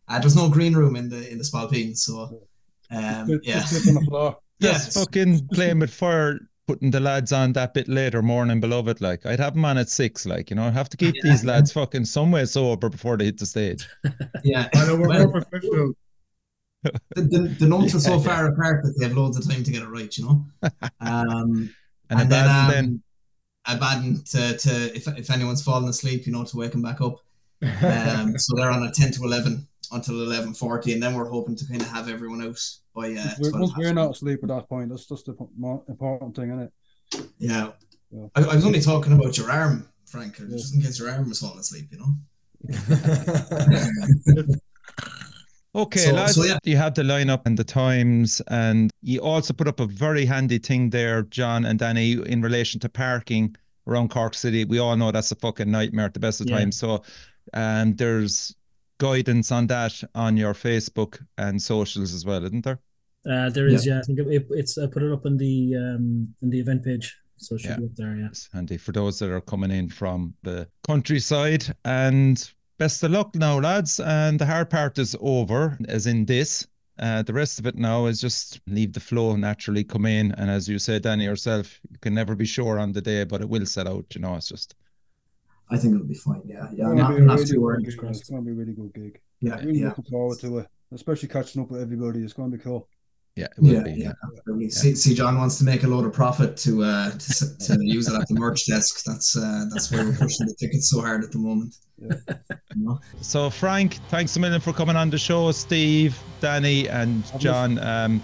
Uh, there's no green room in the in the Spailpín, so um, Just- yeah, just piss on the floor. Just yes. fucking playing with fire, putting the lads on that bit later, Mourning Beloveth. Like I'd have them on at six, like you know, I have to keep these lads fucking somewhere sober before they hit the stage. yeah. I know we're Well, more professional. the, the, the notes are so Yeah, yeah. far apart that they have loads of time to get it right, you know. Um, And, and then, then, um, then Abaddon to, to if, if anyone's fallen asleep, you know, to wake them back up. Um, so they're on a ten to eleven until eleven forty, and then we're hoping to kind of have everyone out by uh, We're- Once we're not asleep at that point, that's just the more important thing, isn't it? Yeah, I, I was only talking about your arm, Frank, just in case your arm was falling asleep, you know. Okay, So- lads, so yeah. you have the lineup and the times, and you also put up a very handy thing there, John and Danny, in relation to parking around Cork City. We all know that's a fucking nightmare at the best of Yeah. times. So, um, there's guidance on that on your Facebook and socials as well, isn't there? Uh, there is, yeah. I think it, it's I put it up on the um in the event page, so it should Yeah. be up there. Yeah. It's handy for those that are coming in from the countryside. And best of luck now, lads. And the hard part is over, as in this. Uh, the rest of it now is just leave the flow naturally come in. And as you said, Danny, yourself, you can never be sure on the day, but it will set out. You know, it's just I think it'll be fine. Yeah, yeah. It's gonna be a really too good gig. It's gonna be a really good gig. Yeah, Really yeah. looking forward to it, especially catching up with everybody. It's gonna be cool. yeah, it will Yeah, be. yeah. Yeah. See, see, John wants to make a load of profit to uh to, to use it at the merch desk. That's uh that's why we're pushing the tickets so hard at the moment. Yeah. You know? So Frank, thanks a million for coming on the show. Steve, Danny, and John. Um,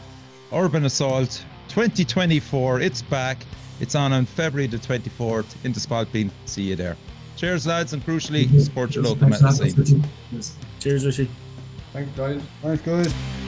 Urban Assault 2024. It's back. It's on on February the 24th in the Spailpín. See you there. Cheers, lads, and crucially, support your local Thanks metal for scene. having us, Richie. Yes. Cheers, Richie. Thank you, guys. Thanks, guys.